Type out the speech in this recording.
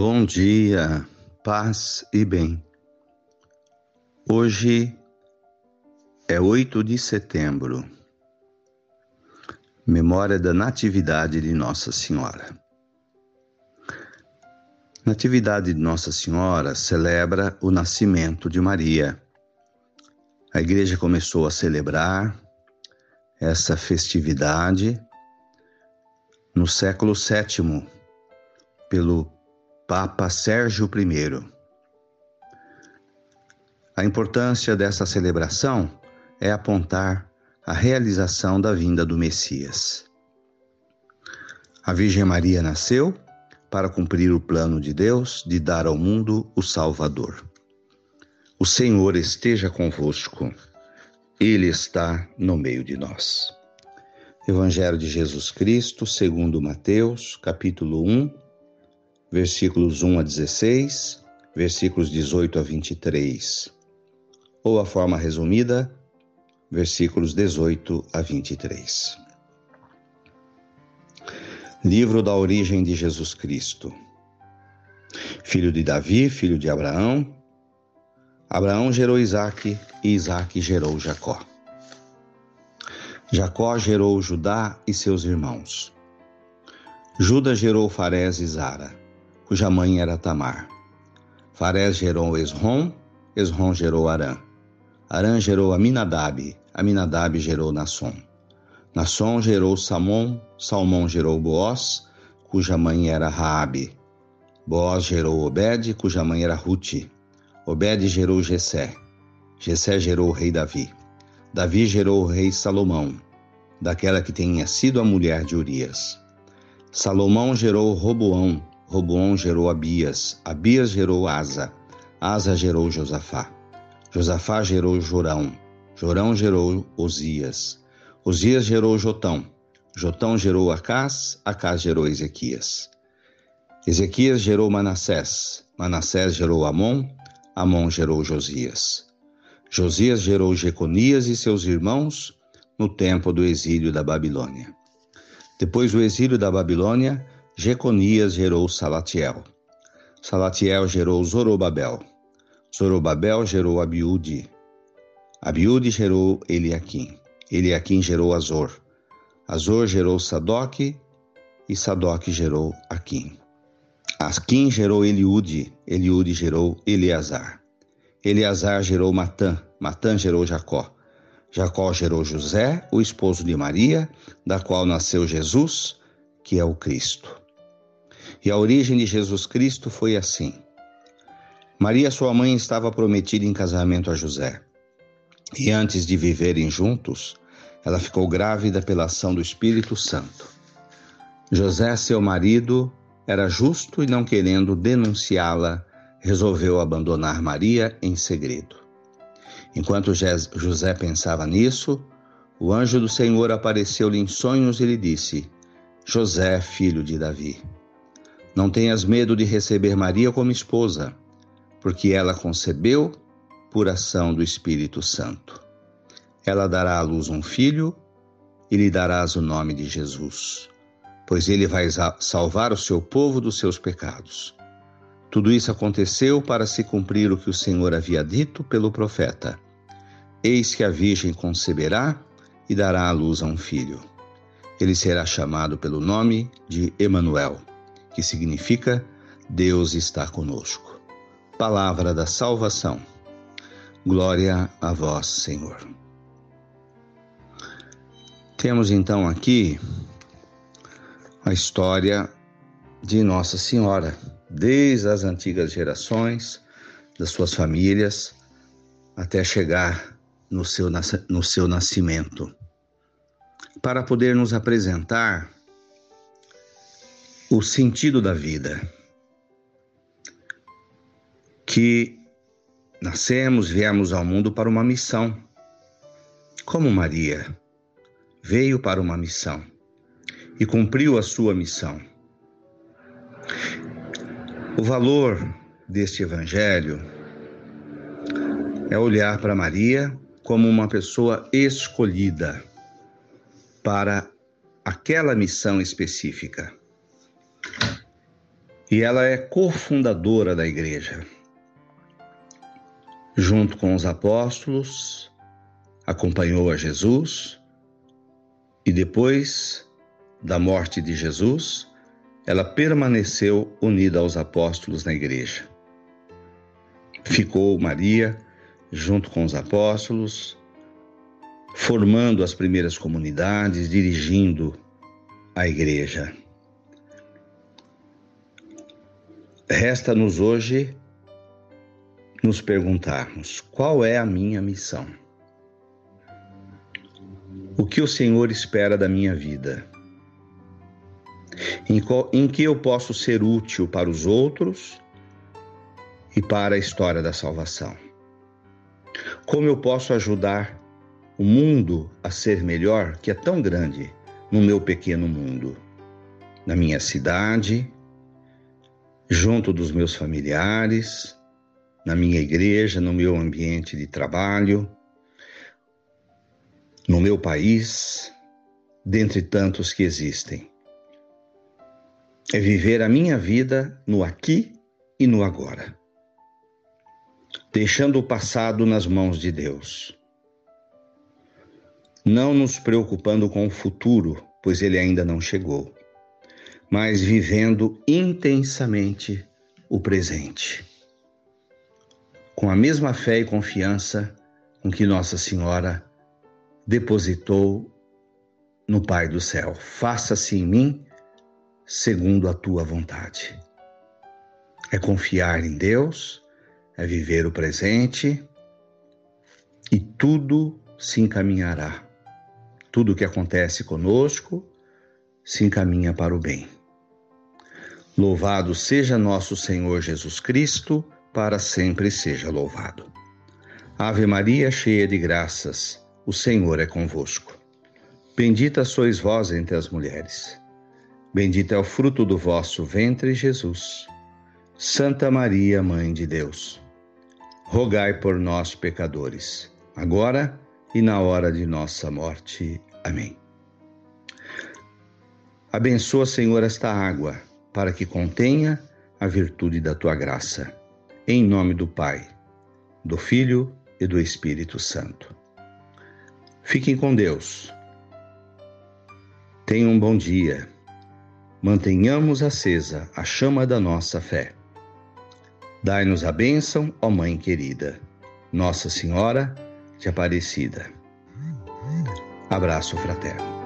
Bom dia, paz e bem. Hoje é 8 de setembro, memória da Natividade de Nossa Senhora. Natividade de Nossa Senhora celebra o nascimento de Maria. A igreja começou a celebrar essa festividade no século VII, pelo Papa Sérgio I. A importância dessa celebração é apontar a realização da vinda do Messias. A Virgem Maria nasceu para cumprir o plano de Deus de dar ao mundo o Salvador. O Senhor esteja convosco, Ele está no meio de nós. Evangelho de Jesus Cristo, segundo Mateus, capítulo 1, versículos 1 a 16, versículos 18 a 23, ou a forma resumida, versículos 18 a 23. Livro da origem de Jesus Cristo. Filho de Davi, filho de Abraão. Abraão gerou Isaque e Isaque gerou Jacó. Jacó gerou Judá e seus irmãos. Judas gerou Farés e Zara cuja mãe era Tamar. Farés gerou Esrom, Esrom gerou Arã. Arã gerou Aminadab, Aminadab gerou Nasson. Nasson gerou Samom, Salmão gerou Boaz, cuja mãe era Raabe. Boaz gerou Obed, cuja mãe era Ruti. Obed gerou Jessé. Jessé gerou o rei Davi. Davi gerou o rei Salomão, daquela que tinha sido a mulher de Urias. Salomão gerou Roboão, Roboão gerou Abias, Abias gerou Asa, Asa gerou Josafá, Josafá gerou Jorão, Jorão gerou Osias, Osias gerou Jotão, Jotão gerou Acás, Acás gerou Ezequias. Ezequias gerou Manassés, Manassés gerou Amon, Amon gerou Josias. Josias gerou Jeconias e seus irmãos no tempo do exílio da Babilônia. Depois do exílio da Babilônia, Jeconias gerou Salatiel. Salatiel gerou Zorobabel. Zorobabel gerou Abiúde. Abiúde gerou Eliaquim. Eliaquim gerou Azor. Azor gerou Sadoc e Sadoc gerou Aquim. Aquim gerou Eliude. Eliude gerou Eleazar. Eleazar gerou Matã. Matã gerou Jacó. Jacó gerou José, o esposo de Maria, da qual nasceu Jesus, que é o Cristo. E a origem de Jesus Cristo foi assim. Maria, sua mãe, estava prometida em casamento a José. E antes de viverem juntos, ela ficou grávida pela ação do Espírito Santo. José, seu marido, era justo e não querendo denunciá-la, resolveu abandonar Maria em segredo. Enquanto José pensava nisso, o anjo do Senhor apareceu-lhe em sonhos e lhe disse: José, filho de Davi, não tenhas medo de receber Maria como esposa, porque ela concebeu por ação do Espírito Santo. Ela dará à luz um filho e lhe darás o nome de Jesus, pois ele vai salvar o seu povo dos seus pecados. Tudo isso aconteceu para se cumprir o que o Senhor havia dito pelo profeta: Eis que a Virgem conceberá e dará à luz a um filho. Ele será chamado pelo nome de Emanuel que significa Deus está conosco. Palavra da salvação. Glória a vós, Senhor. Temos então aqui a história de Nossa Senhora, desde as antigas gerações, das suas famílias, até chegar no seu, no seu nascimento, para poder nos apresentar o sentido da vida. Que nascemos, viemos ao mundo para uma missão. Como Maria veio para uma missão e cumpriu a sua missão. O valor deste evangelho é olhar para Maria como uma pessoa escolhida para aquela missão específica. E ela é cofundadora da igreja. Junto com os apóstolos, acompanhou a Jesus e depois da morte de Jesus, ela permaneceu unida aos apóstolos na igreja. Ficou Maria junto com os apóstolos, formando as primeiras comunidades, dirigindo a igreja. Resta-nos hoje nos perguntarmos: qual é a minha missão? O que o Senhor espera da minha vida? Em, em que eu posso ser útil para os outros e para a história da salvação? Como eu posso ajudar o mundo a ser melhor, que é tão grande no meu pequeno mundo, na minha cidade, junto dos meus familiares, na minha igreja, no meu ambiente de trabalho, no meu país, dentre tantos que existem. É viver a minha vida no aqui e no agora, deixando o passado nas mãos de Deus. Não nos preocupando com o futuro, pois ele ainda não chegou mas vivendo intensamente o presente. Com a mesma fé e confiança com que Nossa Senhora depositou no Pai do céu. Faça-se em mim segundo a tua vontade. É confiar em Deus, é viver o presente e tudo se encaminhará. Tudo que acontece conosco se encaminha para o bem. Louvado seja nosso Senhor Jesus Cristo, para sempre seja louvado. Ave Maria, cheia de graças, o Senhor é convosco. Bendita sois vós entre as mulheres. Bendito é o fruto do vosso ventre, Jesus. Santa Maria, Mãe de Deus, rogai por nós, pecadores, agora e na hora de nossa morte. Amém. Abençoa, Senhor, esta água para que contenha a virtude da tua graça. Em nome do Pai, do Filho e do Espírito Santo. Fiquem com Deus. Tenham um bom dia. Mantenhamos acesa a chama da nossa fé. Dai-nos a bênção, ó Mãe querida, Nossa Senhora de Aparecida. Abraço fraterno.